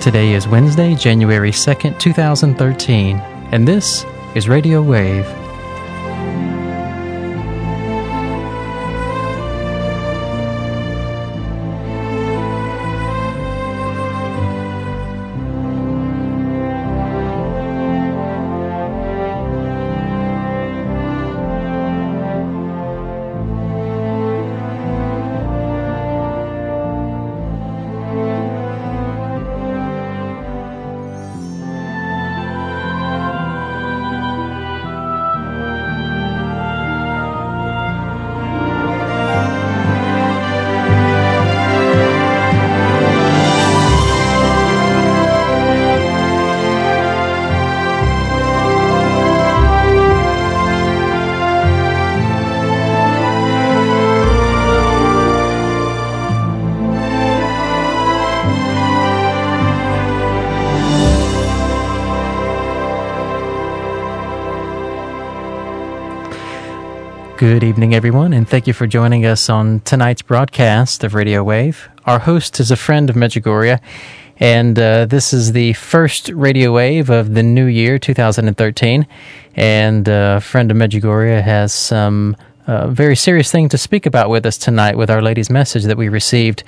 Today is Wednesday, January 2nd, 2013, and this is Radio Wave. Good evening, everyone, and thank you for joining us on tonight's broadcast of Radio Wave. Our host is a friend of Medjugorje, and uh, this is the first Radio Wave of the new year, 2013. And uh, friend of Medjugorje has some uh, very serious thing to speak about with us tonight with Our Lady's message that we received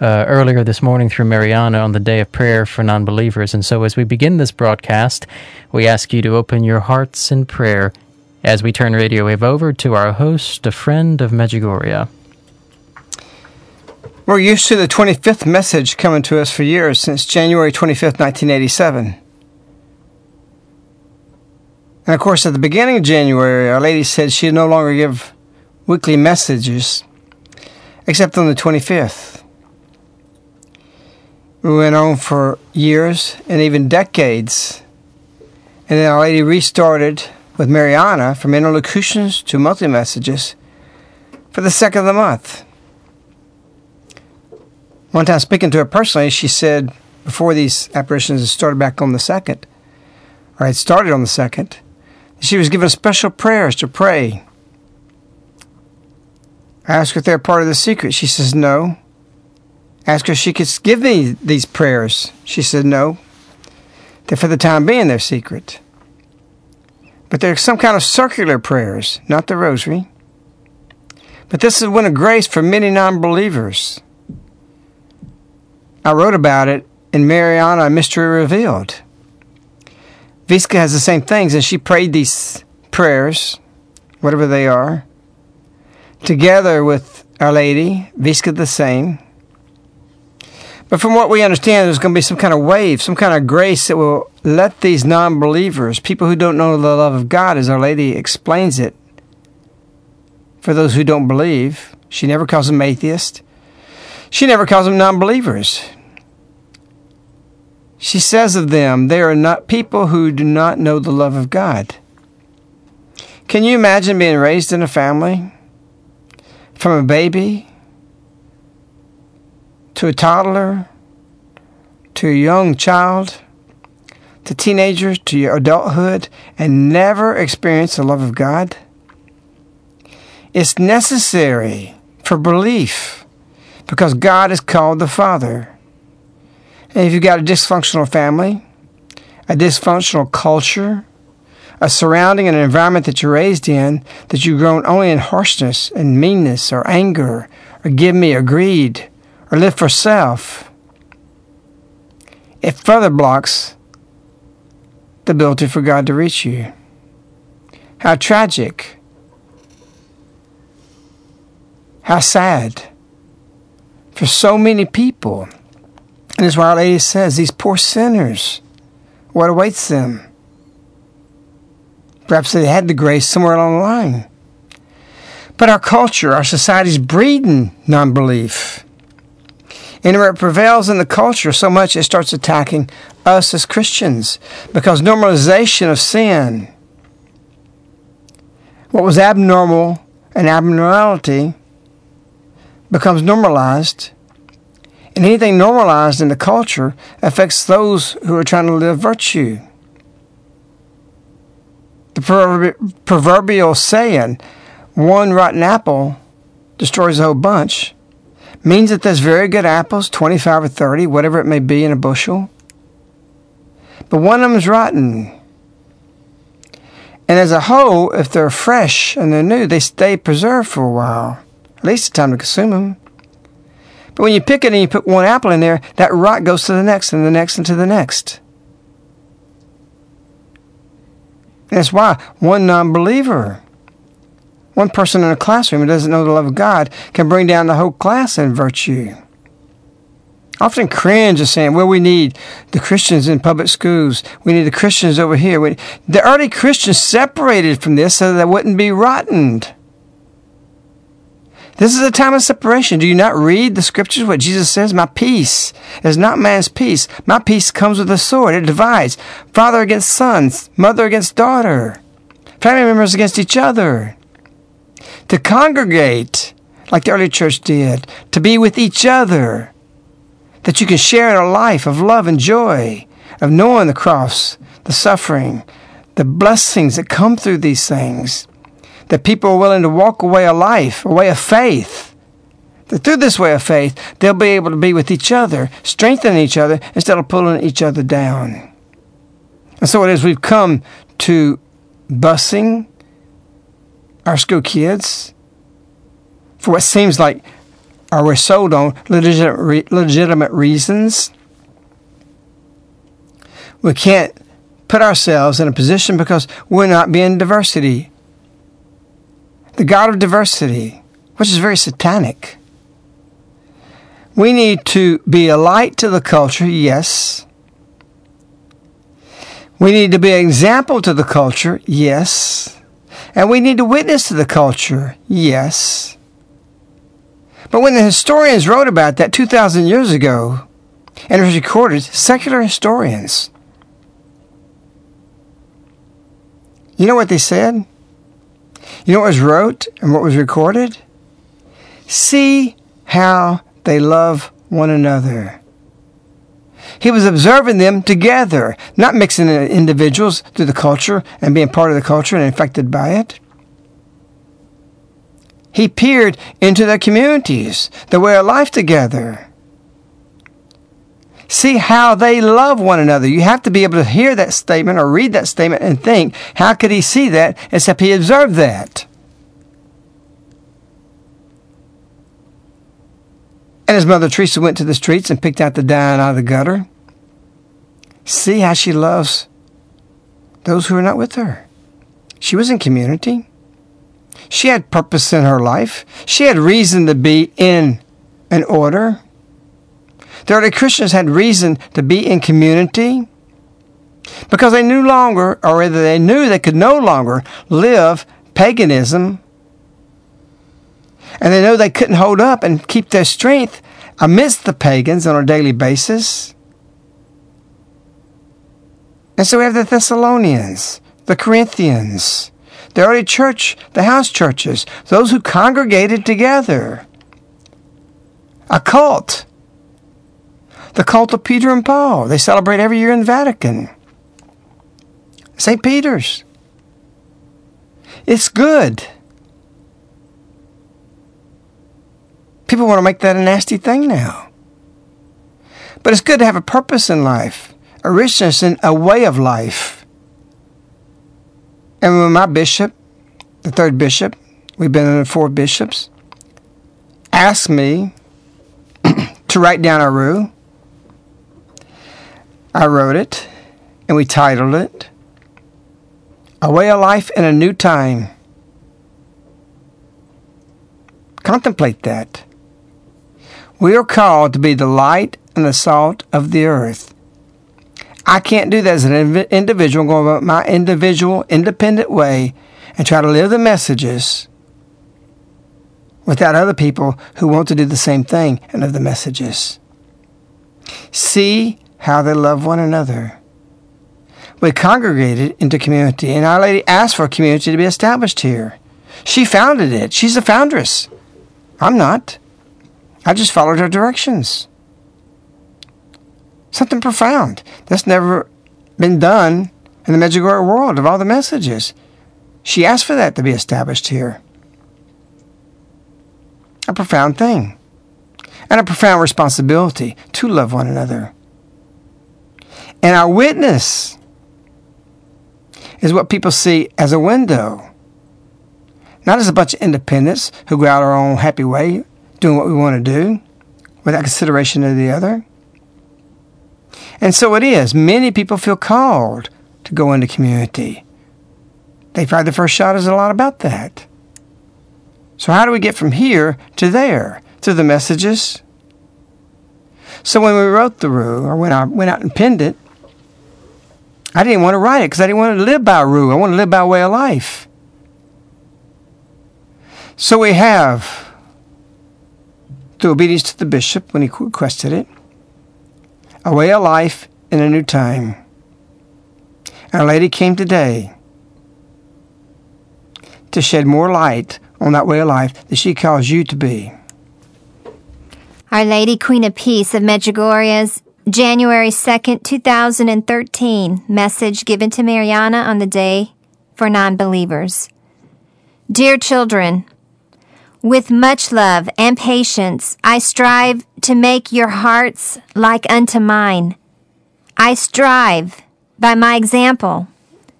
uh, earlier this morning through Mirjana on the day of prayer for non believers. And so, as we begin this broadcast, we ask you to open your hearts in prayer as we turn Radio Wave over to our host, a friend of Medjugorje. We're used to the 25th message coming to us for years, since January 25th, 1987. And of course, at the beginning of January, Our Lady said she'd no longer give weekly messages, except on the 25th. We went on for years and even decades. And then Our Lady restarted with Mirjana from interlocutions to multi messages for the second of the month. One time, speaking to her personally, she said before these apparitions started back on the second, or had started on the second, she was given special prayers to pray. I asked her if they're part of the secret. She says no. I asked her if she could give me these prayers. She said no. That for the time being, they're secret. But they're some kind of circular prayers, not the rosary. But this is one of grace for many non believers. I wrote about it in Mirjana Mystery Revealed. Vicka has the same things, and she prayed these prayers, whatever they are, together with Our Lady, Vicka the same. But from what we understand, there's going to be some kind of wave, some kind of grace that will let these non believers, people who don't know the love of God, as Our Lady explains it, for those who don't believe, she never calls them atheists. She never calls them non believers. She says of them, they are not people who do not know the love of God. Can you imagine being raised in a family from a baby to a toddler, to a young child, to teenagers, to your adulthood, and never experience the love of God? It's necessary for belief because God is called the Father. And if you've got a dysfunctional family, a dysfunctional culture, a surrounding and an environment that you're raised in, that you've grown only in harshness and meanness or anger or give me or greed or live for self, it further blocks the ability for God to reach you. How tragic. How sad for so many people. And as Our Lady says, these poor sinners, what awaits them? Perhaps they had the grace somewhere along the line. But our culture, our society is breeding non belief. And it prevails in the culture so much it starts attacking us as Christians because normalization of sin, what was abnormal and abnormality, becomes normalized. And anything normalized in the culture affects those who are trying to live virtue. The proverbial saying, one rotten apple destroys a whole bunch, means that there's very good apples, 25 or 30, whatever it may be in a bushel, but one of them's rotten. And as a whole, if they're fresh and they're new, they stay preserved for a while. At least the time to consume them. But when you pick it and you put one apple in there, that rot goes to the next and the next and to the next. That's why one non believer, one person in a classroom who doesn't know the love of God, can bring down the whole class in virtue often cringe at saying, well, we need the Christians in public schools. We need the Christians over here. We, the early Christians separated from this so that they wouldn't be rotten. This is a time of separation. Do you not read the scriptures? What Jesus says, My peace is not man's peace. My peace comes with a sword. It divides father against sons, mother against daughter, family members against each other. To congregate, like the early church did, to be with each other that you can share in a life of love and joy, of knowing the cross, the suffering, the blessings that come through these things, that people are willing to walk away a life, a way of faith. That through this way of faith, they'll be able to be with each other, strengthen each other, instead of pulling each other down. And so it is we've come to busing our school kids for what seems like or we're sold on legitimate, legitimate reasons. We can't put ourselves in a position because we're not being diversity. The God of diversity, which is very satanic. We need to be a light to the culture, yes. We need to be an example to the culture, yes. And we need to witness to the culture, yes. But when the historians wrote about that 2,000 years ago, and it was recorded, secular historians, you know what they said? You know what was wrote and what was recorded? See how they love one another. He was observing them together, not mixing individuals through the culture and being part of the culture and infected by it. He peered into their communities, their way of life together. See how they love one another. You have to be able to hear that statement or read that statement and think, how could he see that except he observed that? And his mother Teresa went to the streets and picked out the dying out of the gutter. See how she loves those who are not with her. She was in community. She had purpose in her life. She had reason to be in an order. The early Christians had reason to be in community because they knew longer, or rather, they knew they could no longer live paganism. And they know they couldn't hold up and keep their strength amidst the pagans on a daily basis. And so we have the Thessalonians, the Corinthians, the early church, the house churches, those who congregated together. A cult. The cult of Peter and Paul. They celebrate every year in the Vatican. St. Peter's. It's good. People want to make that a nasty thing now. But it's good to have a purpose in life, a richness in a way of life. And when my bishop, the third bishop, we've been under four bishops, asked me to write down a rule, I wrote it and we titled it A Way of Life in a New Time. Contemplate that. We are called to be the light and the salt of the earth. I can't do that as an individual, go about my individual, independent way and try to live the messages without other people who want to do the same thing and live the messages. See how they love one another. We congregated into community, and Our Lady asked for a community to be established here. She founded it. She's the foundress. I'm not. I just followed her directions. Something profound. That's never been done in the Medjugorje world of all the messages. She asked for that to be established here. A profound thing. And a profound responsibility to love one another. And our witness is what people see as a window. Not as a bunch of independents who go out our own happy way, doing what we want to do, without consideration of the other. And so it is. Many people feel called to go into community. They've had the first shot is a lot about that. So how do we get from here to there? Through the messages. So when we wrote the rule, or when I went out and penned it, I didn't want to write it because I didn't want to live by rule. I want to live by a way of life. So we have, through obedience to the bishop when he requested it, a way of life in a new time. Our Lady came today to shed more light on that way of life that she calls you to be. Our Lady Queen of Peace of Medjugorje's January 2nd, 2013 message given to Mirjana on the day for non-believers. Dear children, with much love and patience, I strive to make your hearts like unto mine. I strive, by my example,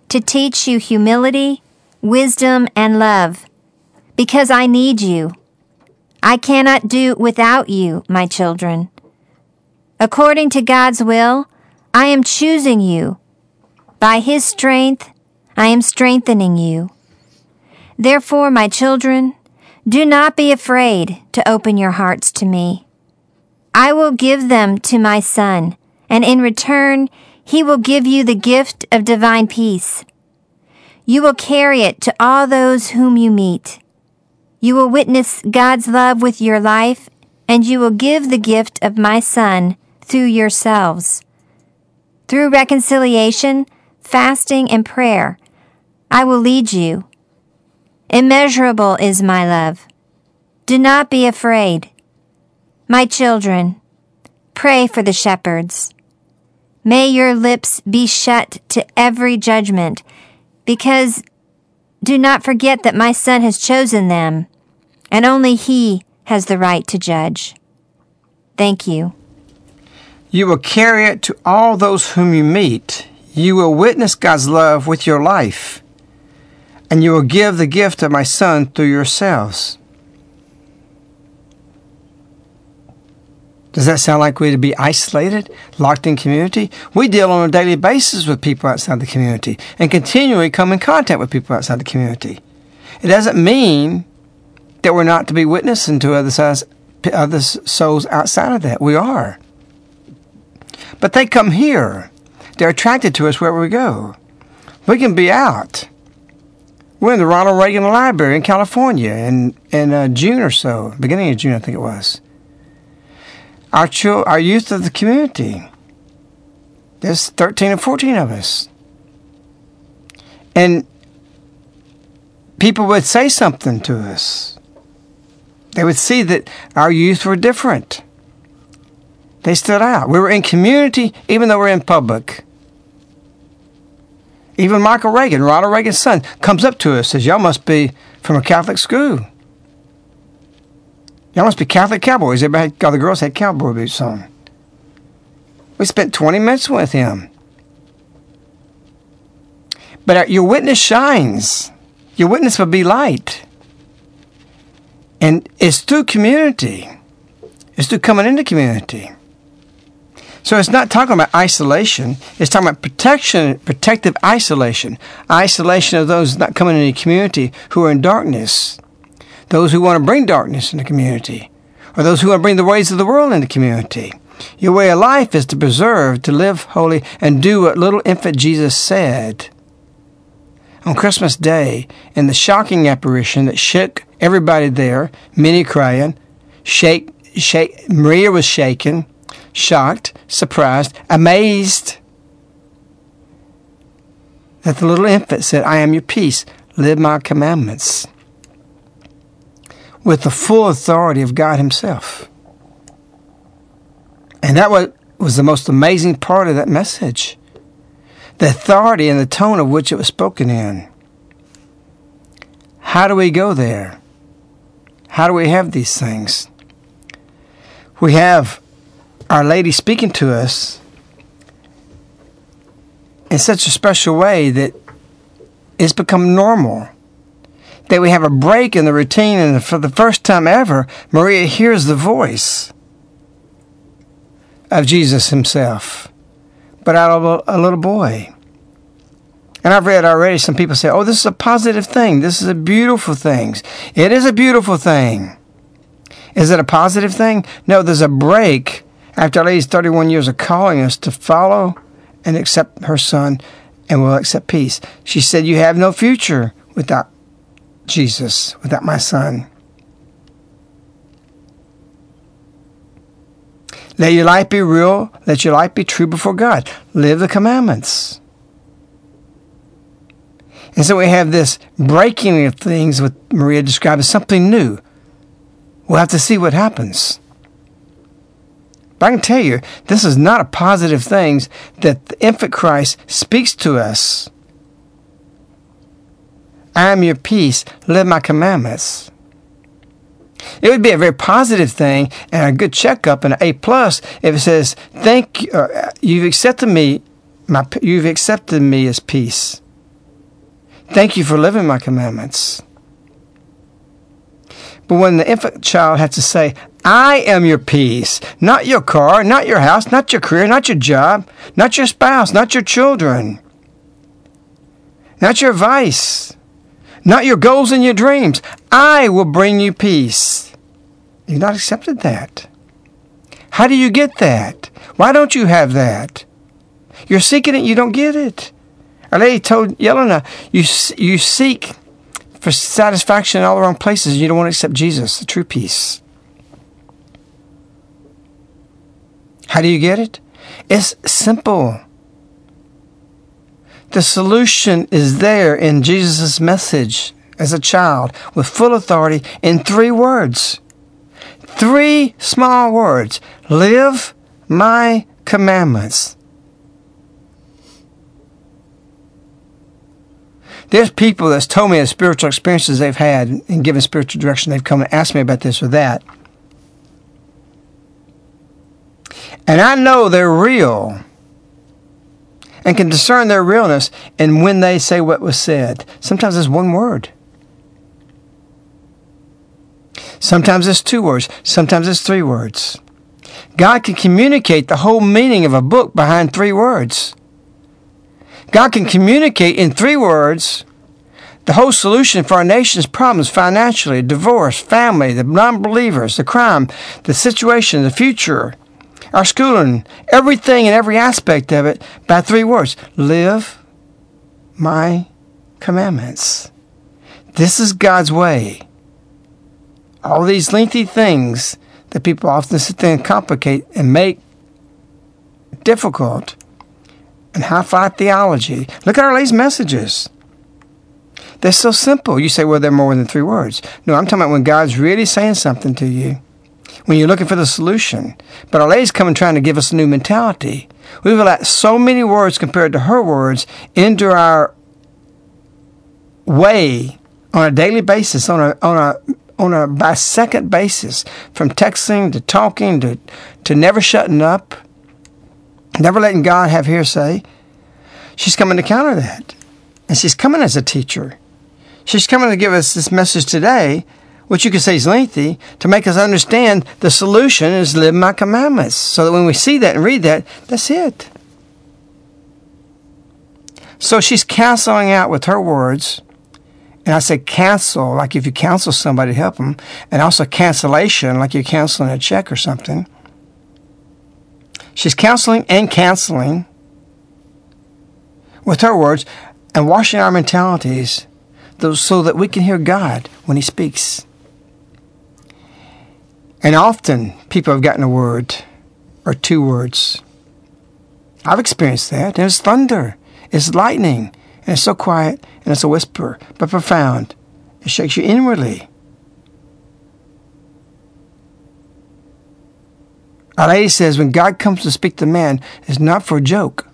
to teach you humility, wisdom, and love, because I need you. I cannot do without you, my children. According to God's will, I am choosing you. By His strength, I am strengthening you. Therefore, my children, do not be afraid to open your hearts to me. I will give them to my Son, and in return, He will give you the gift of divine peace. You will carry it to all those whom you meet. You will witness God's love with your life, and you will give the gift of my Son through yourselves. Through reconciliation, fasting, and prayer, I will lead you. Immeasurable is my love. Do not be afraid. My children, pray for the shepherds. May your lips be shut to every judgment, because do not forget that my son has chosen them, and only he has the right to judge. Thank you. You will carry it to all those whom you meet. You will witness God's love with your life, and you will give the gift of my Son through yourselves. Does that sound like we're to be isolated, locked in community? We deal on a daily basis with people outside the community and continually come in contact with people outside the community. It doesn't mean that we're not to be witnessing to other, sides, other souls outside of that. We are. But they come here. They're attracted to us wherever we go. We can be out. We're in the Ronald Reagan Library in California in, in uh, June or so, beginning of June, I think it was. Our, chil- our youth of the community. There's 13 or 14 of us. And people would say something to us. They would see that our youth were different. They stood out. We were in community even though we're in public. Even Michael Reagan, Ronald Reagan's son, comes up to us says, Y'all must be from a Catholic school. Y'all must be Catholic cowboys. Everybody had, all the girls had cowboy boots on. We spent 20 minutes with him. But uh, your witness shines. Your witness will be light. And it's through community. It's through coming into community. So it's not talking about isolation. It's talking about protection, protective isolation. Isolation of those not coming into the community who are in darkness. Those who want to bring darkness in the community. Or those who want to bring the ways of the world into the community. Your way of life is to preserve, to live holy, and do what little infant Jesus said on Christmas Day in the shocking apparition that shook everybody there, many crying, shake, shake, Maria was shaken, shocked, surprised, amazed that the little infant said, I am your peace, live my commandments, with the full authority of God Himself. And that was, was the most amazing part of that message. The authority and the tone of which it was spoken in. How do we go there? How do we have these things? We have Our Lady speaking to us in such a special way that it's become normal. That we have a break in the routine, and for the first time ever, Maria hears the voice of Jesus himself, but out of a little boy. And I've read already some people say, oh, this is a positive thing. This is a beautiful thing. It is a beautiful thing. Is it a positive thing? No, there's a break after least 31 years of calling us to follow and accept her son and will accept peace. She said, You have no future without Jesus, without my son. Let your life be real. Let your life be true before God. Live the commandments. And so we have this breaking of things, what Maria described as something new. We'll have to see what happens. But I can tell you, this is not a positive thing that the infant Christ speaks to us. I am your peace, live my commandments. It would be a very positive thing and a good checkup and an A plus if it says, "Thank you, uh, you've accepted me, my you've accepted me as peace. Thank you for living my commandments." But when the infant child has to say, I am your peace, not your car, not your house, not your career, not your job, not your spouse, not your children, not your vice, not your goals and your dreams. I will bring you peace. You've not accepted that. How do you get that? Why don't you have that? You're seeking it, you don't get it. Our lady told Jelena, you, you seek for satisfaction in all the wrong places. You don't want to accept Jesus, the true peace. How do you get it? It's simple. The solution is there in Jesus' message as a child with full authority in three words. Three small words. Live my commandments. There's people that's told me the spiritual experiences they've had and given spiritual direction. They've come and asked me about this or that. And I know they're real and can discern their realness and when they say what was said. Sometimes it's one word. Sometimes it's two words. Sometimes it's three words. God can communicate the whole meaning of a book behind three words. God can communicate in three words the whole solution for our nation's problems financially, divorce, family, the non believers, the crime, the situation, the future, our schooling, everything and every aspect of it by three words live my commandments. This is God's way. All these lengthy things that people often sit there and complicate and make difficult and high-fi theology. Look at our latest messages. They're so simple. You say, well, they're more than three words. No, I'm talking about when God's really saying something to you, when you're looking for the solution. But our lady's coming trying to give us a new mentality. We've allowed so many words compared to her words into our way on a daily basis, on a on a on a by second basis, from texting to talking to to never shutting up never letting God have hearsay. She's coming to counter that. And she's coming as a teacher. She's coming to give us this message today, which you could say is lengthy, to make us understand the solution is live my commandments. So that when we see that and read that, that's it. So she's canceling out with her words. And I say cancel, like if you counsel somebody to help them, and also cancellation, like you're canceling a check or something. She's counseling and canceling with her words and washing our mentalities so that we can hear God when He speaks. And often people have gotten a word or two words. I've experienced that. It's thunder, it's lightning, and it's so quiet, and it's a whisper, but profound. It shakes you inwardly. Our lady says when God comes to speak to man, it's not for a joke.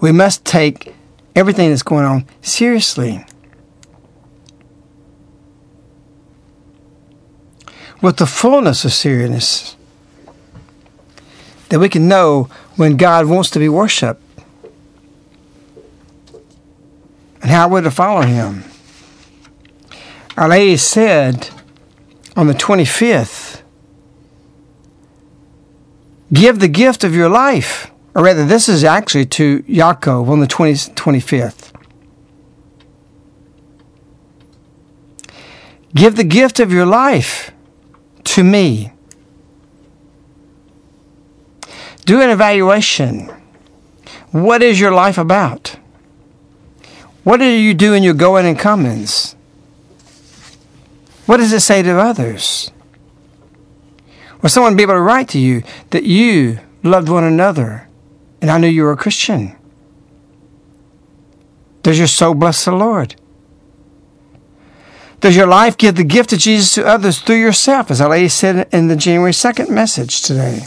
We must take everything that's going on seriously. with the fullness of seriousness. That we can know when God wants to be worshiped and how we're to follow Him. Our Lady said on the 25th, Give the gift of your life. Or rather, this is actually to Jakov on the 20, 25th. Give the gift of your life to me. Do an evaluation. What is your life about? What do you do in your going and comings? What does it say to others? Will someone be able to write to you that you loved one another and I knew you were a Christian? Does your soul bless the Lord? Does your life give the gift of Jesus to others through yourself, as Lady said in the January 2nd message today?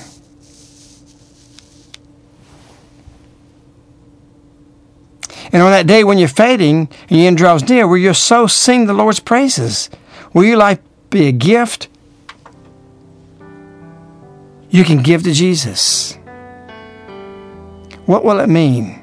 And on that day when you're fading and the end draws near, will your soul sing the Lord's praises? Will your life be a gift you can give to Jesus? What will it mean?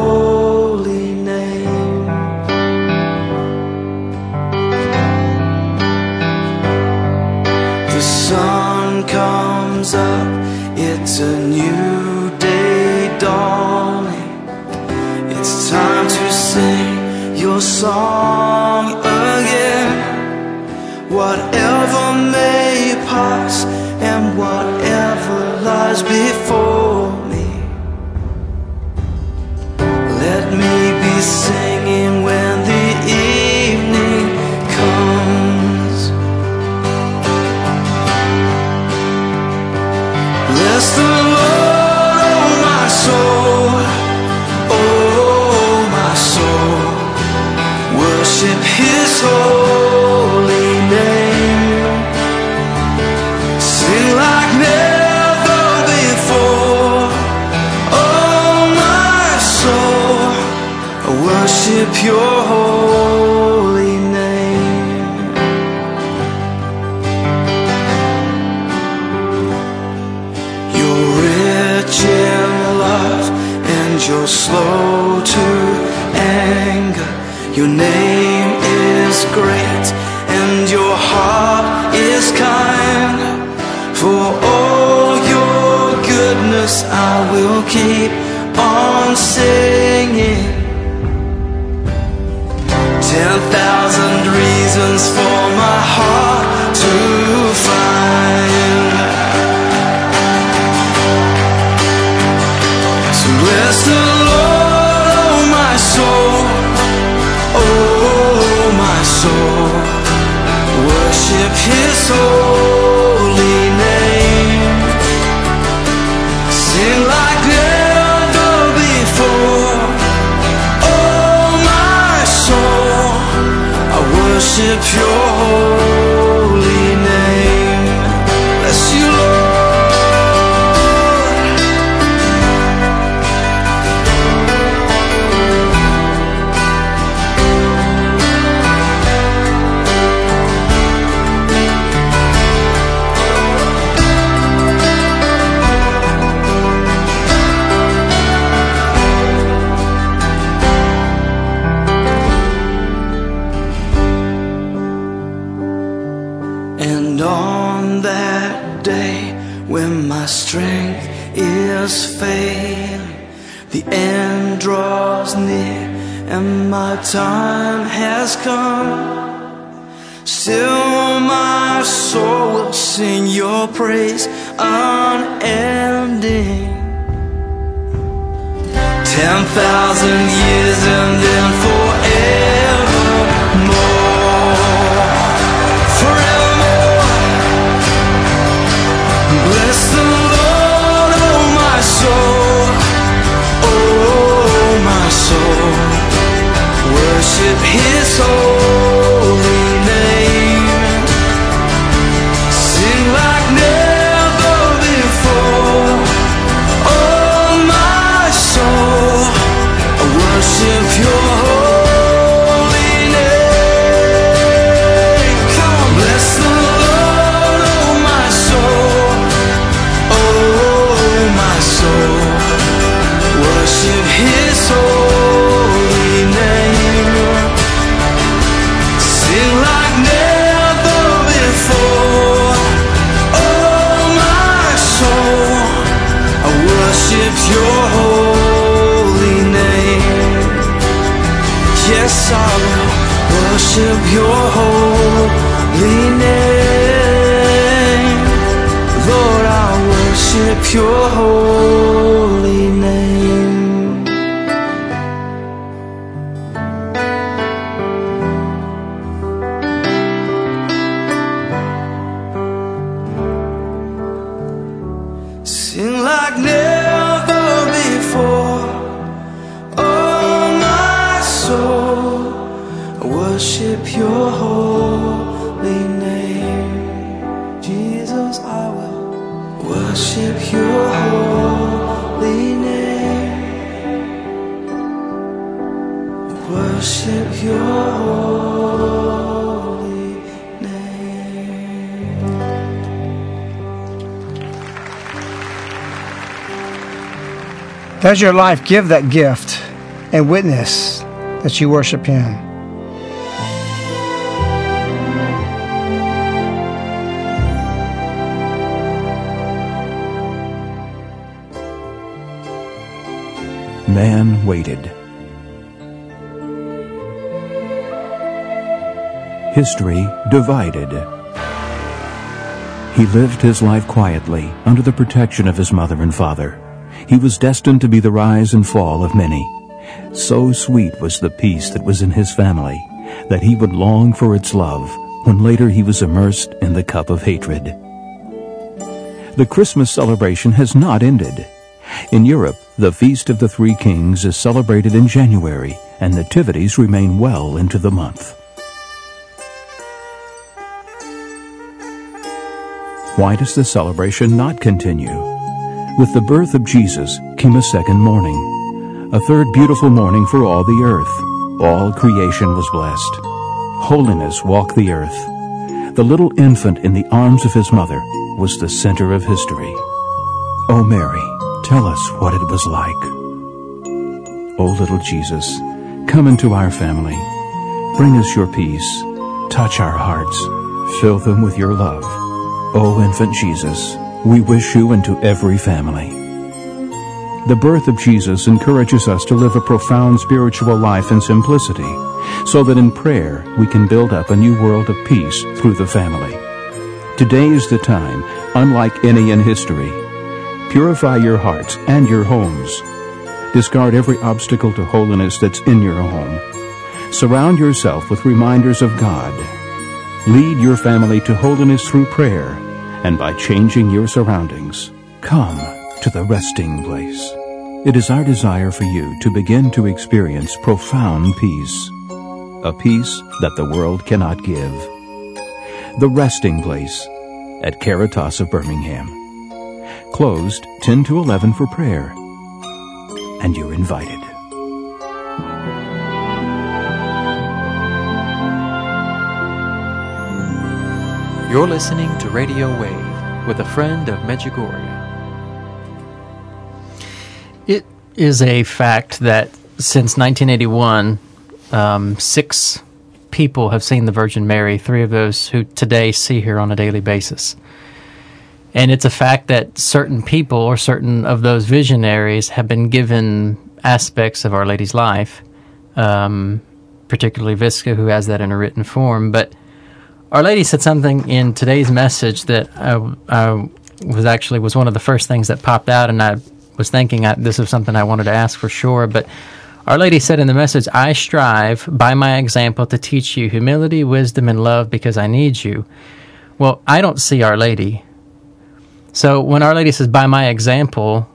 it's a new day dawning. It's time to sing your song And on that day when my strength is failing, the end draws near and my time has come. Still, my soul will sing your praise unending. Ten thousand years and then forevermore. My soul, worship your holy name. Lord, I worship your holy worship your holy name. Worship your holy name. Does your life give that gift and witness that you worship Him? Man waited. History divided. He lived his life quietly under the protection of his mother and father. He was destined to be the rise and fall of many. So sweet was the peace that was in his family that he would long for its love when later he was immersed in the cup of hatred. The Christmas celebration has not ended. In Europe, the Feast of the Three Kings is celebrated in January, and nativities remain well into the month. Why does the celebration not continue? With the birth of Jesus came a second morning, a third beautiful morning for all the earth. All creation was blessed. Holiness walked the earth. The little infant in the arms of his mother was the center of history. O Mary, tell us what it was like. O little Jesus, come into our family. Bring us your peace. Touch our hearts. Fill them with your love. O infant Jesus, we wish you into every family. The birth of Jesus encourages us to live a profound spiritual life in simplicity, so that in prayer we can build up a new world of peace through the family. Today is the time, unlike any in history. Purify your hearts and your homes. Discard every obstacle to holiness that's in your home. Surround yourself with reminders of God. Lead your family to holiness through prayer and by changing your surroundings. Come to the resting place. It is our desire for you to begin to experience profound peace, a peace that the world cannot give. The Resting Place at Caritas of Birmingham. Closed 10 to 11 for prayer. And you're invited. You're listening to Radio Wave with a friend of Medjugorje. It is a fact that since 1981, um, six people have seen the Virgin Mary, three of those who today see her on a daily basis. And it's a fact that certain people or certain of those visionaries have been given aspects of Our Lady's life, um, particularly Vicka, who has that in a written form. But Our Lady said something in today's message that I, I was actually was one of the first things that popped out, and I was thinking I, this is something I wanted to ask for sure. But Our Lady said in the message, "I strive by my example to teach you humility, wisdom, and love because I need you." Well, I don't see Our Lady. So when Our Lady says, by my example,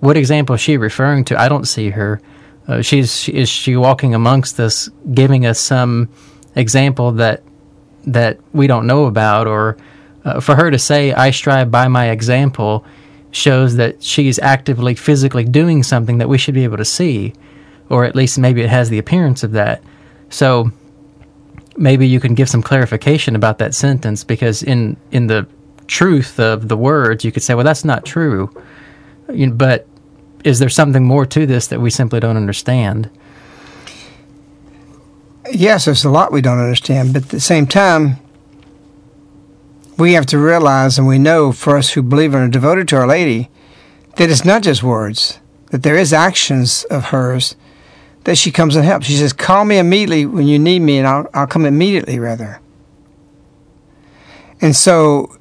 what example is she referring to? I don't see her. Uh, she's she, is she walking amongst us, giving us some example that that we don't know about, or uh, for her to say, "I strive by my example," shows that she's actively, physically doing something that we should be able to see, or at least maybe it has the appearance of that. So maybe you can give some clarification about that sentence because in in the truth of the words, you could say, "Well, that's not true," You know, but is there something more to this that we simply don't understand? Yes, there's a lot we don't understand, but at the same time, we have to realize and we know for us who believe and are devoted to Our Lady that it's not just words, that there is actions of hers that she comes and helps. She says, Call me immediately when you need me, and I'll, I'll come immediately, rather. And so,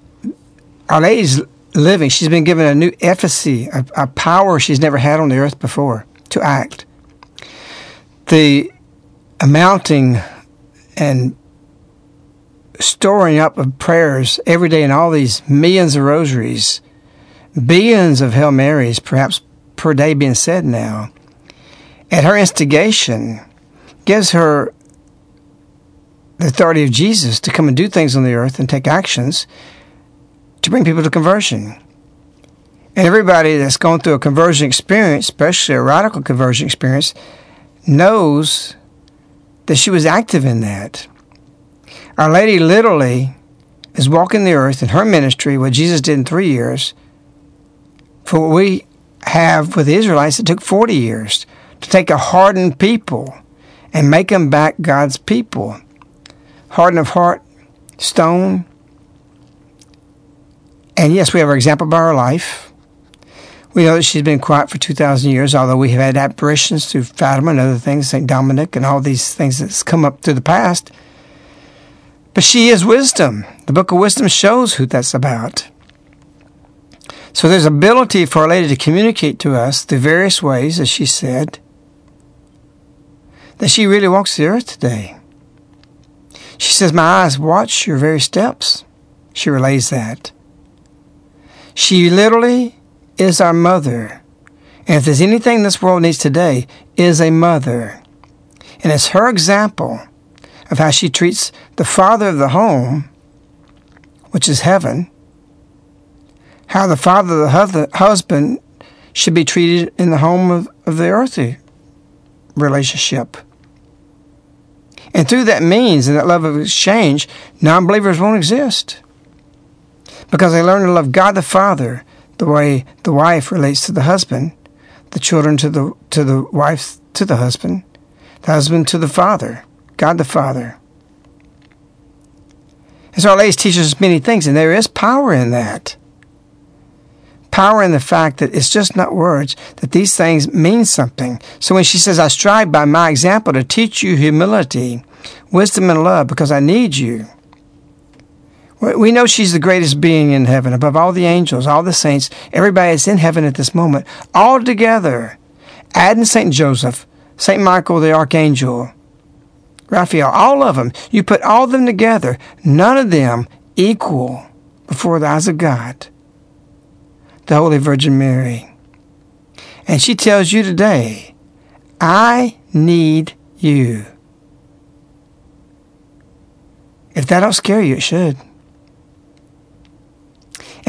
Our Lady's living. She's been given a new efficacy, a, a power she's never had on the earth before to act. The amounting and storing up of prayers every day in all these millions of rosaries, billions of Hail Marys, perhaps per day being said now, at her instigation, gives her the authority of Jesus to come and do things on the earth and take actions to bring people to conversion. And everybody that's gone through a conversion experience, especially a radical conversion experience, knows that she was active in that. Our Lady literally is walking the earth in her ministry, what Jesus did in three years, for what we have with the Israelites, it took 40 years to take a hardened people and make them back God's people. Hardened of heart, stone. And yes, we have our example by her life. We know that she's been quiet for 2,000 years, although we have had apparitions through Fatima and other things, St. Dominic, and all these things that's come up through the past. But she is wisdom. The book of wisdom shows who that's about. So there's ability for Our Lady to communicate to us through various ways, as she said, that she really walks the earth today. She says, My eyes watch your very steps. She relays that. She literally is our mother. And if there's anything this world needs today, is a mother. And it's her example of how she treats the father of the home, which is heaven, how the father of the husband should be treated in the home of, of the earthly relationship. And through that means and that love of exchange, non believers won't exist. Because I learn to love God the Father the way the wife relates to the husband, the children to the to the wife to the husband, the husband to the father, God the Father. And so our ladies teaches us many things, and there is power in that. Power in the fact that it's just not words, that these things mean something. So when she says, I strive by my example to teach you humility, wisdom, and love because I need you. We know she's the greatest being in heaven, above all the angels, all the saints, everybody that's in heaven at this moment, all together. Adding St. Joseph, St. Michael the Archangel, Raphael, all of them. You put all of them together, none of them equal before the eyes of God. The Holy Virgin Mary. And she tells you today, I need you. If that don't scare you, it should.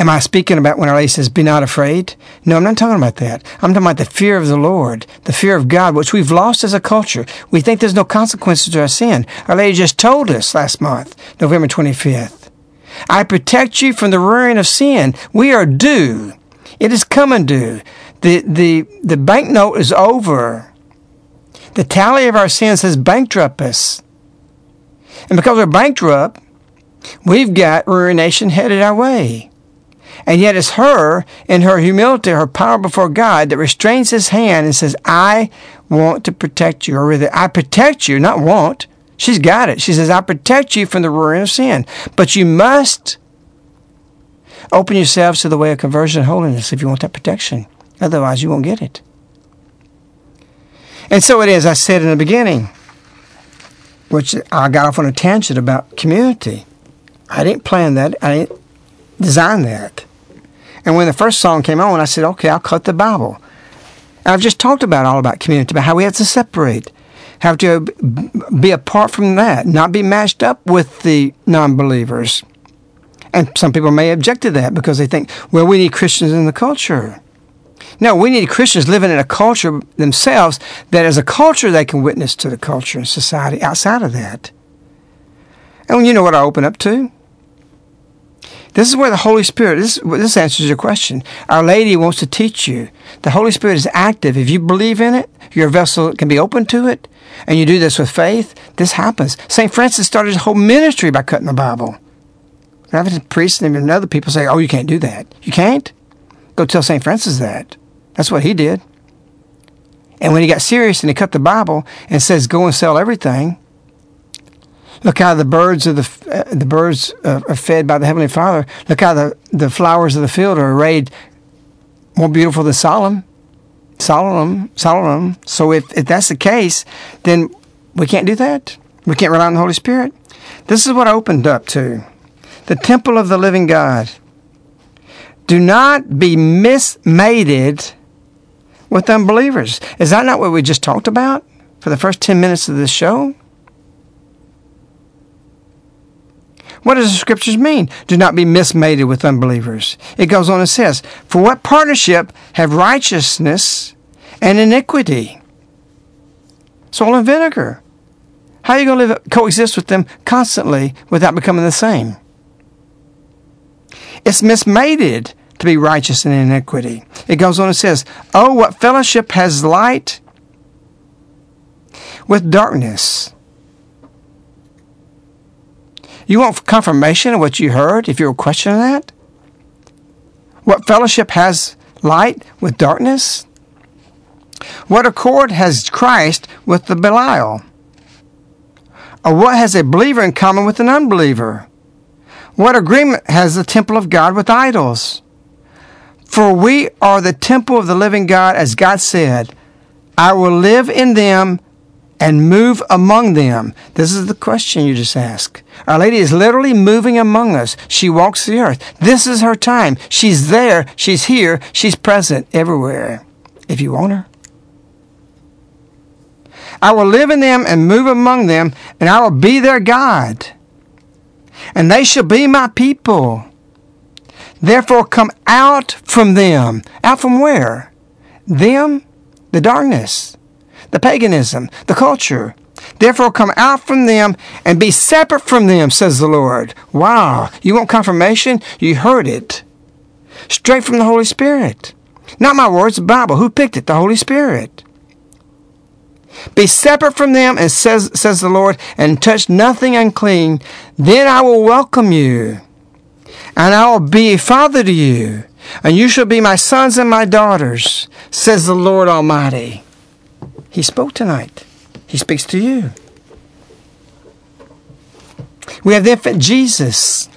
Am I speaking about when our lady says, be not afraid? No, I'm not talking about that. I'm talking about the fear of the Lord, the fear of God, which we've lost as a culture. We think there's no consequences to our sin. Our lady just told us last month, November 25th. I protect you from the ruin of sin. We are due. It is coming due. The, the, the banknote is over. The tally of our sins has bankrupt us. And because we're bankrupt, we've got ruination headed our way. And yet it's her, in her humility, her power before God, that restrains his hand and says, I want to protect you. Or rather, I protect you, not want. She's got it. She says, I protect you from the ruin of sin. But you must open yourselves to the way of conversion and holiness if you want that protection. Otherwise, you won't get it. And so it is, I said in the beginning, which I got off on a tangent about community. I didn't plan that. I didn't design that. And when the first song came on, I said, okay, I'll cut the Bible. And I've just talked about all about community, about how we have to separate, have to be apart from that, not be matched up with the non believers. And some people may object to that because they think, well, we need Christians in the culture. No, we need Christians living in a culture themselves that as a culture they can witness to the culture and society outside of that. And you know what I open up to? This is where the Holy Spirit, this, this answers your question. Our Lady wants to teach you. The Holy Spirit is active. If you believe in it, your vessel can be open to it, and you do this with faith, this happens. St. Francis started his whole ministry by cutting the Bible. Having priests and other people say, oh, you can't do that. You can't? Go tell St. Francis that. That's what he did. And when he got serious and he cut the Bible and says, "Go and sell everything," look how the birds of the uh, the birds uh, are fed by the Heavenly Father. Look how the, the flowers of the field are arrayed more beautiful than Solomon. Solomon, Solomon. So if, if that's the case, then we can't do that. We can't rely on the Holy Spirit. This is what I opened up to. The temple of the living God. Do not be mismated with unbelievers. Is that not what we just talked about for the first 10 minutes of this show? What does the scriptures mean? Do not be mismated with unbelievers. It goes on and says, For what partnership have righteousness and iniquity? Salt and vinegar. How are you going to live, coexist with them constantly without becoming the same? It's mismated to be righteous in iniquity. It goes on and says, Oh, what fellowship has light with darkness? You want confirmation of what you heard if you're questioning that? What fellowship has light with darkness? What accord has Christ with the Belial? Or what has a believer in common with an unbeliever? What agreement has the temple of God with idols? For we are the temple of the living God, as God said, I will live in them and move among them. This is the question you just asked. Our Lady is literally moving among us. She walks the earth. This is her time. She's there. She's here. She's present everywhere. If you want her. I will live in them and move among them, and I will be their God. And they shall be my people. Therefore, come out from them. Out from where? Them, the darkness the paganism, the culture. Therefore, come out from them and be separate from them, says the Lord. Wow. You want confirmation? You heard it. Straight from the Holy Spirit. Not my words, the Bible. Who picked it? The Holy Spirit. Be separate from them, and says, says the Lord, and touch nothing unclean. Then I will welcome you, and I will be a father to you, and you shall be my sons and my daughters, says the Lord Almighty. He spoke tonight. He speaks to you. We have the infant Jesus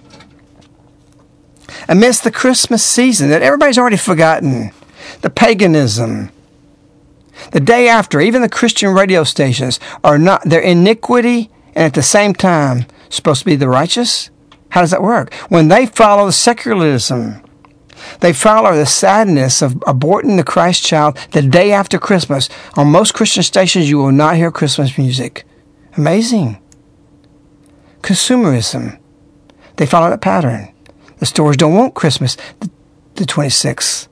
amidst the Christmas season that everybody's already forgotten. The paganism. The day after, even the Christian radio stations are not, their iniquity and at the same time supposed to be the righteous. How does that work? When they follow secularism, they follow the sadness of aborting the Christ child the day after Christmas. On most Christian stations, you will not hear Christmas music. Amazing. Consumerism. They follow that pattern. The stores don't want Christmas the 26th.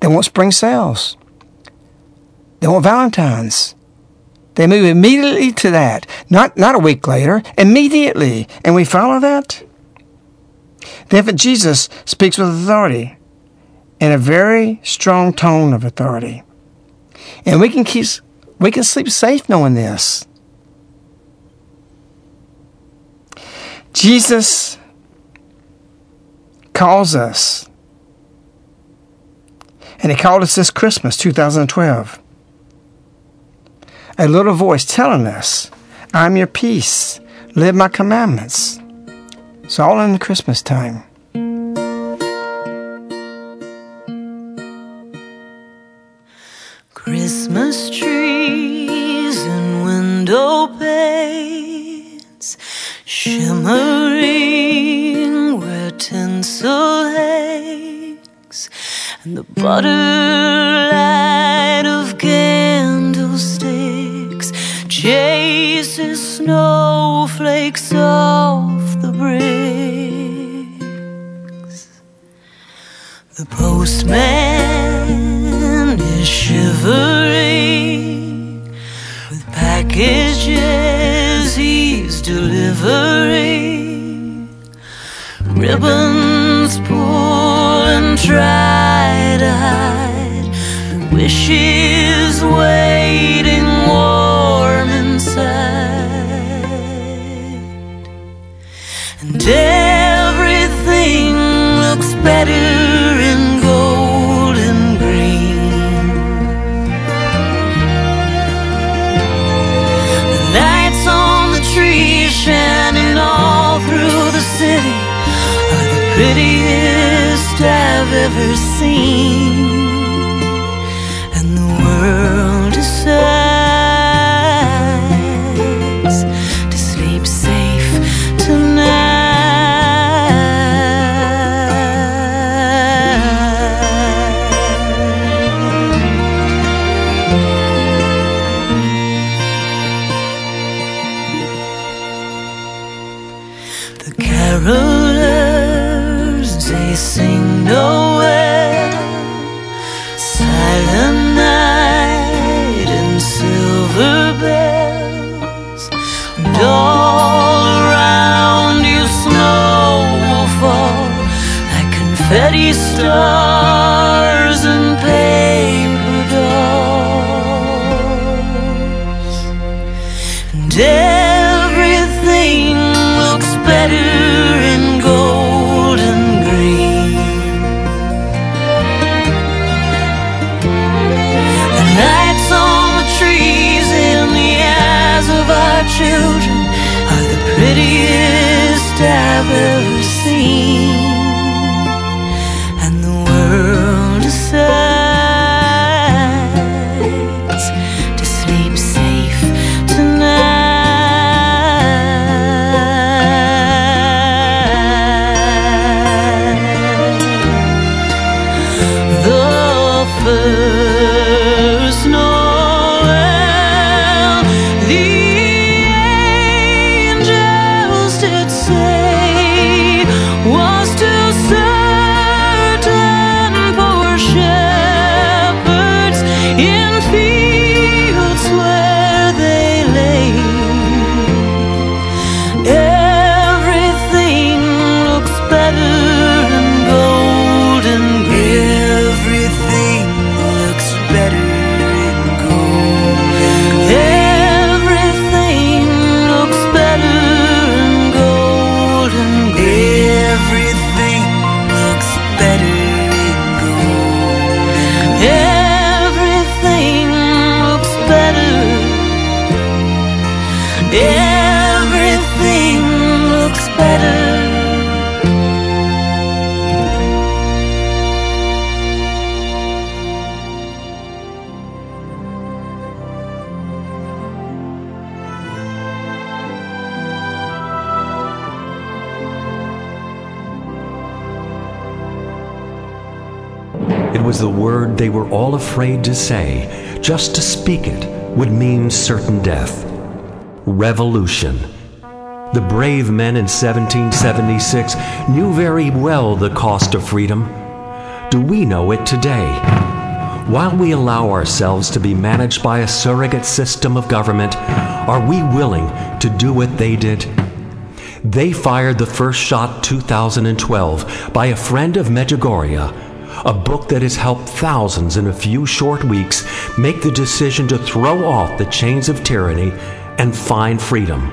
They want spring sales. They want Valentine's. They move immediately to that. Not, not a week later, immediately. And we follow that? The infant Jesus speaks with authority in a very strong tone of authority. And we can keep we can sleep safe knowing this. Jesus calls us. And he called us this Christmas 2012. A little voice telling us, I'm your peace. Live my commandments. It's all in the Christmas time. Christmas trees and window panes shimmering where tinsel hangs, and the butter light of candlesticks chases snowflakes off the bricks. The postman is shivering with packages he's delivering. Ribbons pull and try to hide wishes waiting the city are the prettiest I've ever seen. And the world is so in all afraid to say. Just to speak it would mean certain death. Revolution. The brave men in 1776 knew very well the cost of freedom. Do we know it today? While we allow ourselves to be managed by a surrogate system of government, are we willing to do what they did? They fired the first shot 2012 by a friend of Medjugorje, a book that has helped thousands in a few short weeks make the decision to throw off the chains of tyranny and find freedom.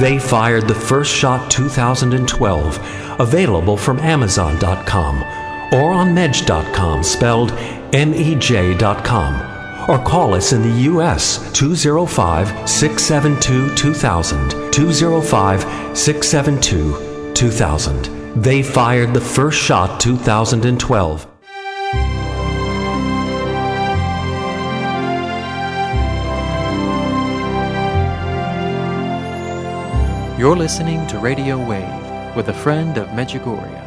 They fired the first shot 2012, available from Amazon.com or on Mej.com, spelled M E J.com, or call us in the U.S. 205 672 2000. 205 672 2000. They fired the first shot 2012. You're listening to Radio Wave with a friend of Medjugorje.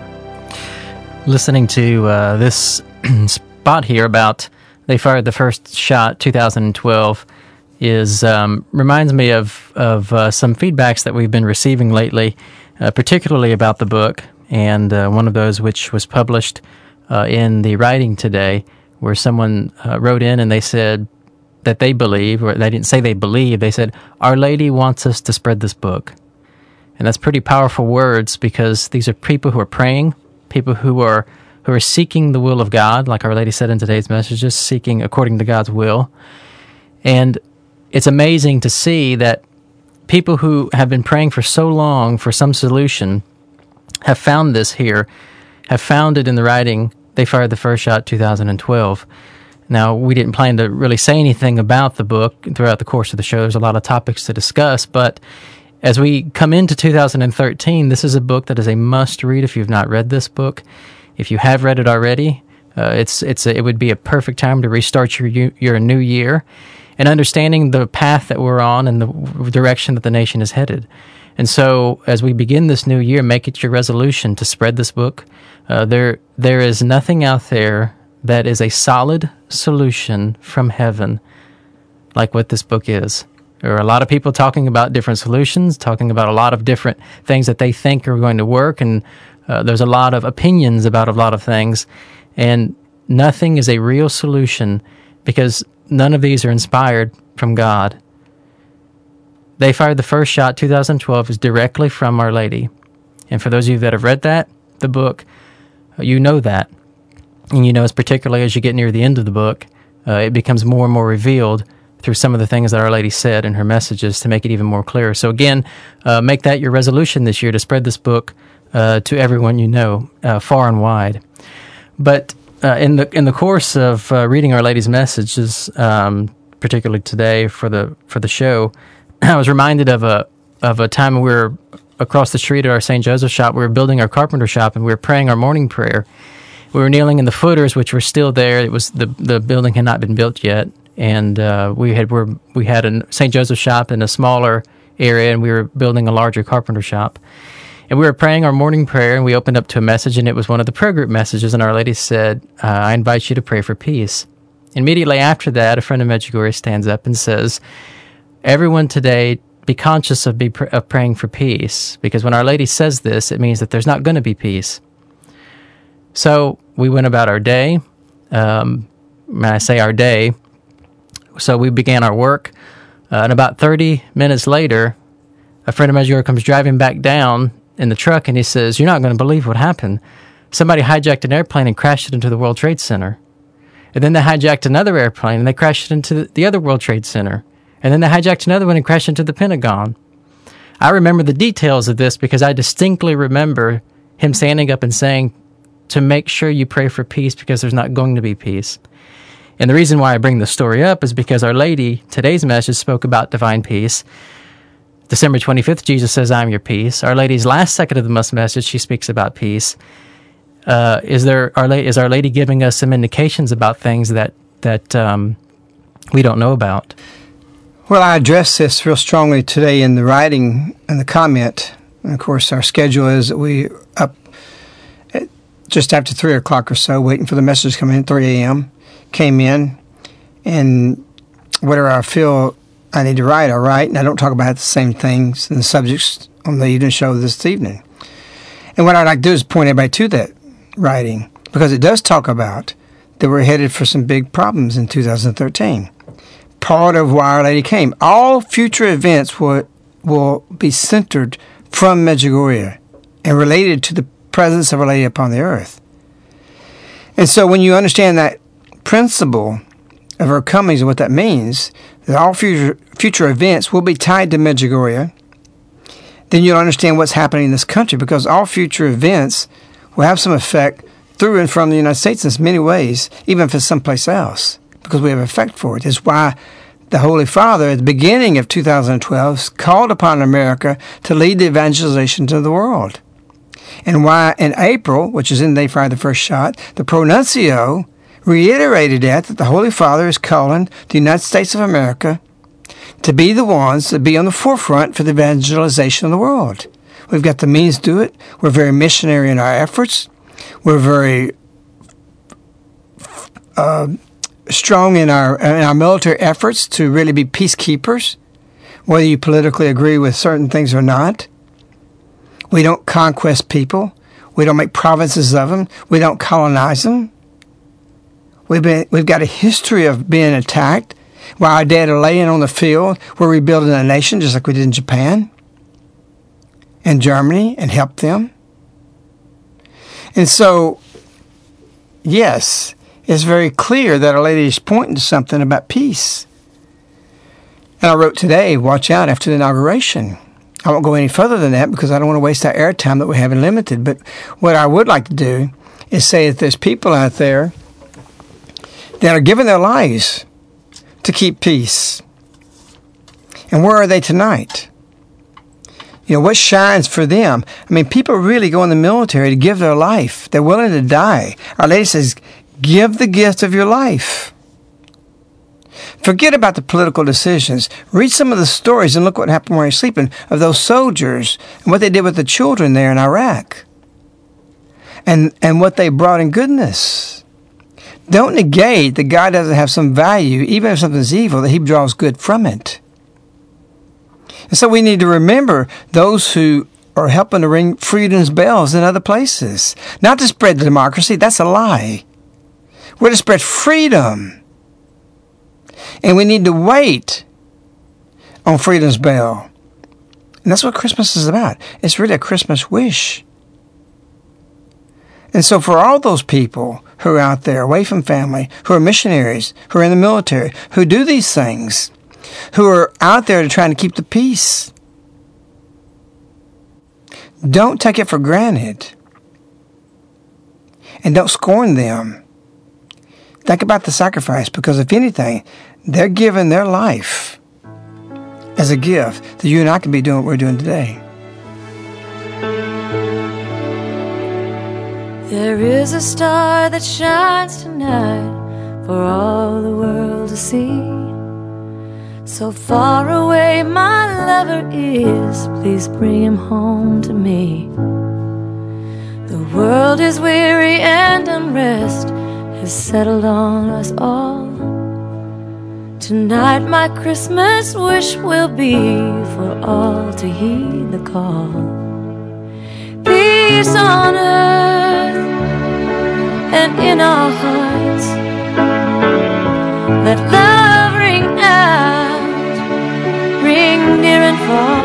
Listening to uh, this spot here about they fired the first shot 2012 is um, reminds me of of uh, some feedbacks that we've been receiving lately, uh, particularly about the book, and uh, one of those which was published uh, in the writing today, where someone uh, wrote in and they said that they believe, or they didn't say they believe, they said Our Lady wants us to spread this book. And that's pretty powerful words because these are people who are praying, people who are who are seeking the will of God, like Our Lady said in today's message, just seeking according to God's will. And it's amazing to see that people who have been praying for so long for some solution have found this here, have found it in the writing. They fired the first shot 2012. Now, we didn't plan to really say anything about the book throughout the course of the show. There's a lot of topics to discuss, but as we come into 2013, this is a book that is a must read if you've not read this book. If you have read it already, uh, it's it's a, it would be a perfect time to restart your your new year and understanding the path that we're on and the direction that the nation is headed. And so, as we begin this new year, make it your resolution to spread this book. Uh, there, there is nothing out there that is a solid solution from heaven like what this book is. There are a lot of people talking about different solutions, talking about a lot of different things that they think are going to work, and uh, there's a lot of opinions about a lot of things, and nothing is a real solution because none of these are inspired from God. They fired the first shot, 2012, is directly from Our Lady. And for those of you that have read that, the book, you know that. And you know, as particularly as you get near the end of the book, uh, it becomes more and more revealed through some of the things that Our Lady said in her messages to make it even more clear. So, again, uh, make that your resolution this year to spread this book uh, to everyone you know, uh, far and wide. But uh, in the in the course of uh, reading Our Lady's messages, um, particularly today for the for the show, I was reminded of a of a time we were across the street at our St. Joseph shop. We were building our carpenter shop, and we were praying our morning prayer. We were kneeling in the footers, which were still there. It was the the building had not been built yet, and uh, we had were we had a St. Joseph shop in a smaller area, and we were building a larger carpenter shop. And we were praying our morning prayer, and we opened up to a message, and it was one of the prayer group messages. And Our Lady said, uh, "I invite you to pray for peace." Immediately after that, a friend of Medjugorje stands up and says, "Everyone today." Be conscious of, be pr- of praying for peace because when Our Lady says this, it means that there's not going to be peace. So we went about our day. Um, when I say our day, so we began our work. Uh, and about 30 minutes later, a friend of mine comes driving back down in the truck and he says, You're not going to believe what happened. Somebody hijacked an airplane and crashed it into the World Trade Center. And then they hijacked another airplane and they crashed it into the other World Trade Center. And then they hijacked another one and crashed into the Pentagon. I remember the details of this because I distinctly remember him standing up and saying to make sure you pray for peace because there's not going to be peace. And the reason why I bring this story up is because Our Lady, today's message, spoke about divine peace. December 25th, Jesus says, I'm your peace. Our Lady's last second of the month message, she speaks about peace. Uh, is there Our Lady, is Our Lady giving us some indications about things that that um, we don't know about? Well, I addressed this real strongly today in the writing and the comment. And of course, our schedule is that we up just after three o'clock or so, waiting for the message to come in 3 a.m came in, and whatever I feel I need to write, I write, and I don't talk about the same things and the subjects on the evening show this evening. And what I'd like to do is point everybody to that writing because it does talk about that we're headed for some big problems in 2013. Part of why Our Lady came. All future events will, will be centered from Medjugorje and related to the presence of Our Lady upon the earth. And so when you understand that principle of her comings and what that means, that all future, future events will be tied to Medjugorje, then you'll understand what's happening in this country because all future events will have some effect through and from the United States in many ways, even if it's someplace else, because we have effect for it. It's why the Holy Father, at the beginning of 2012, called upon America to lead the evangelization to the world. And why in April, which is in they fired the first shot, the pronuncio reiterated that, that the Holy Father is calling the United States of America to be the ones to be on the forefront for the evangelization of the world. We've got the means to do it. We're very missionary in our efforts. We're very uh, strong in our in our military efforts to really be peacekeepers, whether you politically agree with certain things or not. We don't conquest people. We don't make provinces of them. We don't colonize them. We've been we've got a history of being attacked. While our dead are laying on the field, we're rebuilding a nation just like we did in Japan and Germany and helped them. And so, yes, it's very clear that Our Lady is pointing to something about peace. And I wrote today, watch out after the inauguration. I won't go any further than that because I don't want to waste our airtime that we have in limited. But what I would like to do is say that there's people out there that are giving their lives to keep peace. And where are they tonight? You know, what shines for them? I mean, people really go in the military to give their life. They're willing to die. Our Lady says, give the gift of your life. Forget about the political decisions. Read some of the stories and look what happened while you're sleeping of those soldiers and what they did with the children there in Iraq. And, and what they brought in goodness. Don't negate that God doesn't have some value, even if something's evil, that He draws good from it. And so we need to remember those who are helping to ring freedom's bells in other places. Not to spread the democracy, that's a lie. We're to spread freedom. And we need to wait on freedom's bell. And that's what Christmas is about. It's really a Christmas wish. And so for all those people who are out there away from family, who are missionaries, who are in the military, who do these things, who are out there trying to keep the peace. Don't take it for granted. And don't scorn them. Think about the sacrifice because, if anything, they're giving their life as a gift that you and I can be doing what we're doing today. There is a star that shines tonight for all the world to see. So far away my lover is, please bring him home to me. The world is weary and unrest has settled on us all. Tonight my Christmas wish will be for all to heed the call. Peace on earth and in our hearts. Let love ring out, ring near and far,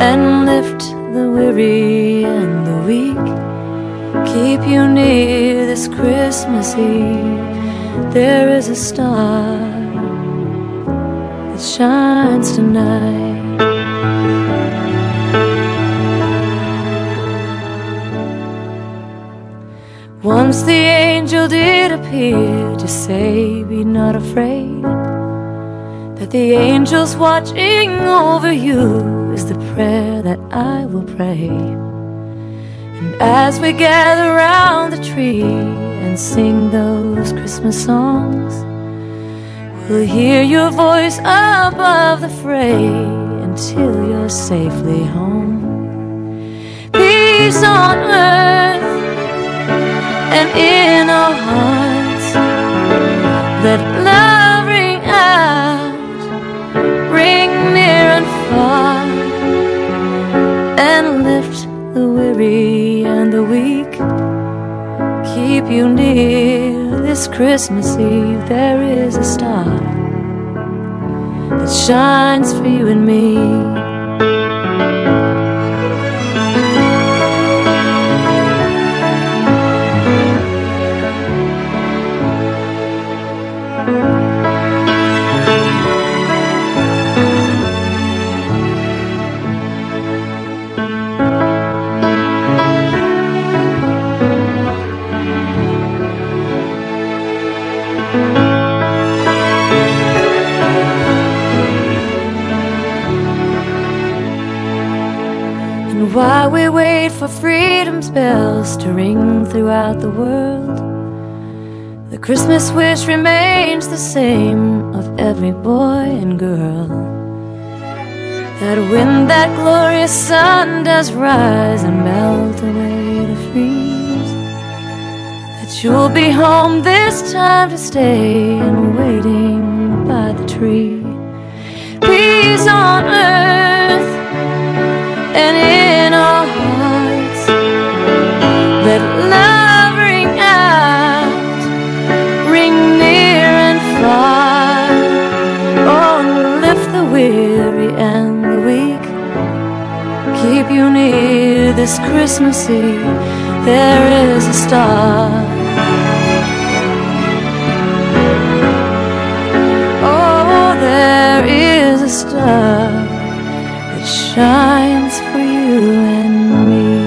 and lift the weary and the weak. Keep you near this Christmas Eve. There is a star that shines tonight. Once the angel did appear to say, Be not afraid. That the angels watching over you is the prayer that I will pray. And as we gather round the tree and sing those Christmas songs, we'll hear your voice above the fray until you're safely home. Peace on earth and in our hearts. Let love ring out, ring near and far, weary and the weak. Keep you near this Christmas Eve. There is a star that shines for you and me. Freedom's bells to ring throughout the world, the Christmas wish remains the same of every boy and girl. That when that glorious sun does rise and melt away the freeze, that you'll be home this time to stay and waiting by the tree. Peace on earth and in our this Christmas Eve. There is a star. Oh, there is a star that shines for you and me.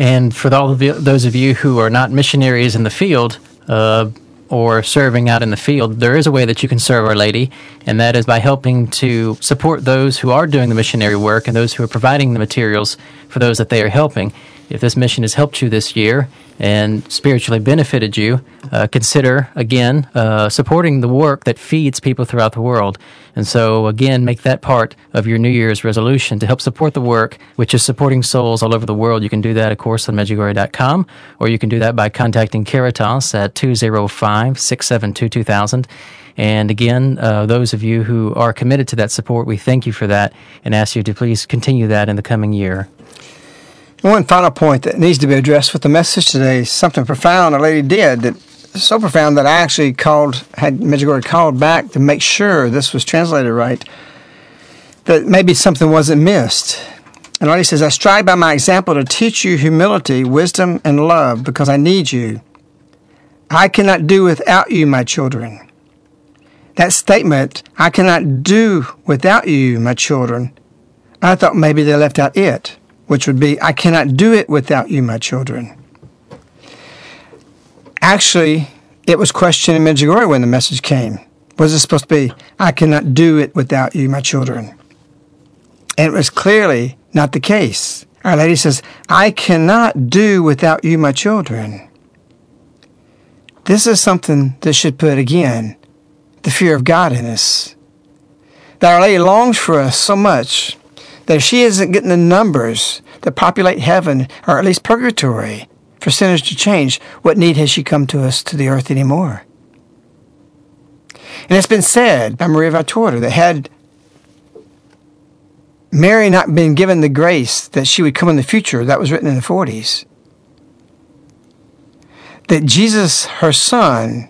And for all of you, those of you who are not missionaries in the field uh, or serving out in the field, there is a way that you can serve Our Lady, and that is by helping to support those who are doing the missionary work and those who are providing the materials for those that they are helping. If this mission has helped you this year and spiritually benefited you, uh, consider again uh, supporting the work that feeds people throughout the world. And so, again, make that part of your New Year's resolution to help support the work, which is supporting souls all over the world. You can do that, of course, on Medjugorje.com, or you can do that by contacting Caritas at 205 672 2000. And again, uh, those of you who are committed to that support, we thank you for that and ask you to please continue that in the coming year. One final point that needs to be addressed with the message today is something profound a lady did that so profound that I actually called, had Medjugorje called back to make sure this was translated right, that maybe something wasn't missed. And Lady says, I strive by my example to teach you humility, wisdom, and love because I need you. I cannot do without you, my children. That statement, I cannot do without you, my children, I thought maybe they left out it which would be, I cannot do it without you, my children. Actually, it was questioned in Medjugorje when the message came. Was it supposed to be, I cannot do it without you, my children? And it was clearly not the case. Our Lady says, I cannot do without you, my children. This is something that should put again the fear of God in us. That Our Lady longs for us so much that if she isn't getting the numbers that populate heaven, or at least purgatory, for sinners to change, what need has she come to us to the earth anymore? And it's been said by Maria Valtorta that had Mary not been given the grace that she would come in the future, that was written in the 40s, that Jesus, her son,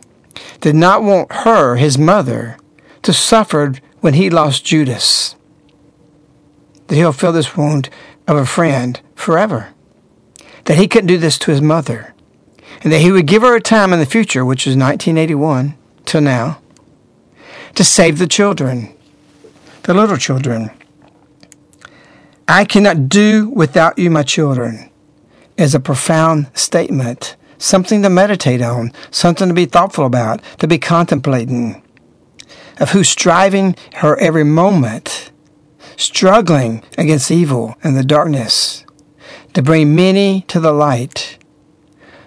did not want her, his mother, to suffer when he lost Judas that he'll fill this wound of a friend forever. That he couldn't do this to his mother. And that he would give her a time in the future, which is 1981 till now, to save the children, the little children. I cannot do without you, my children, is a profound statement, something to meditate on, something to be thoughtful about, to be contemplating, of who's striving her every moment struggling against evil and the darkness, to bring many to the light,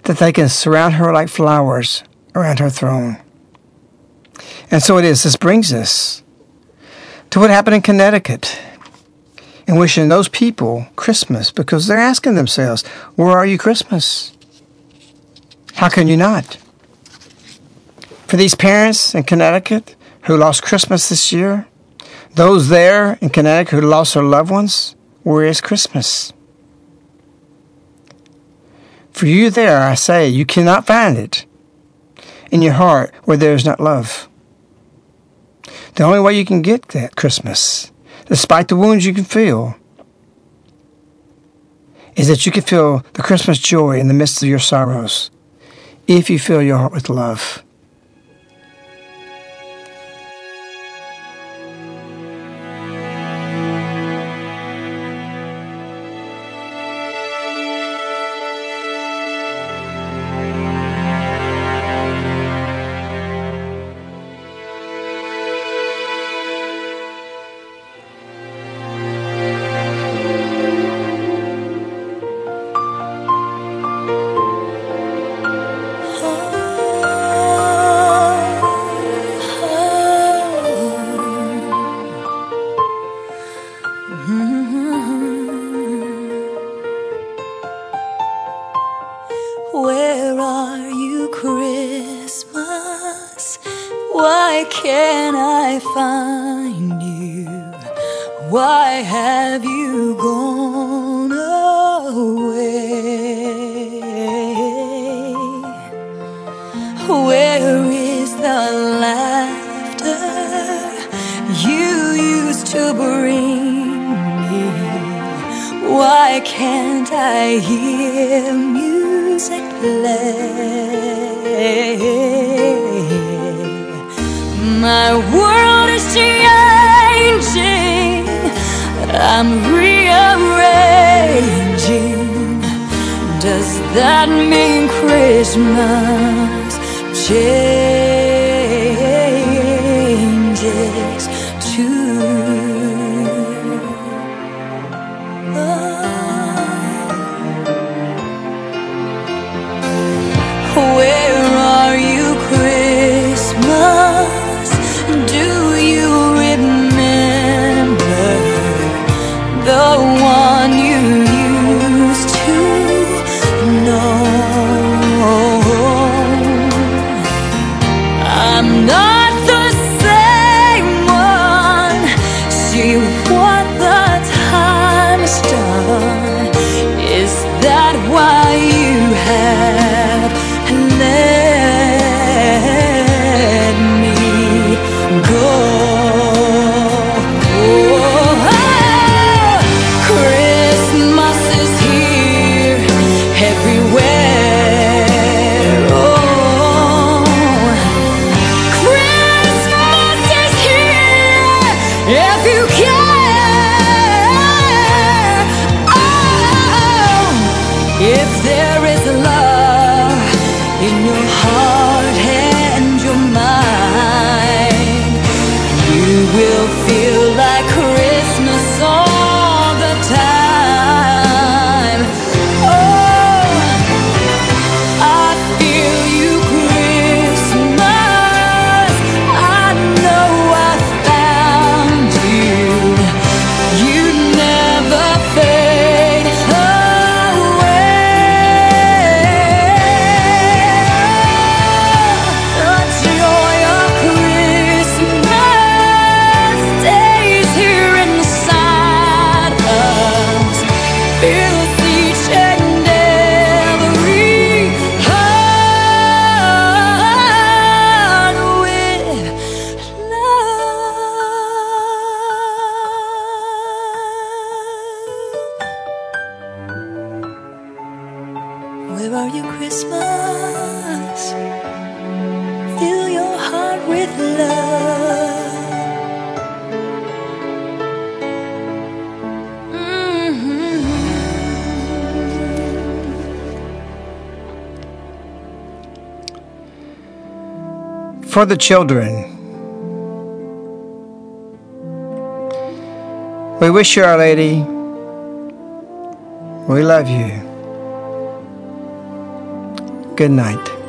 that they can surround her like flowers around her throne. And so it is. This brings us to what happened in Connecticut and wishing those people Christmas because they're asking themselves, Where are you Christmas? How can you not? For these parents in Connecticut who lost Christmas this year, those there in Connecticut who lost their loved ones, where is Christmas? For you there, I say, you cannot find it in your heart where there is not love. The only way you can get that Christmas, despite the wounds you can feel, is that you can feel the Christmas joy in the midst of your sorrows if you fill your heart with love. heart with love. Mm-hmm. For the children. We wish you, Our Lady, we love you. Good night.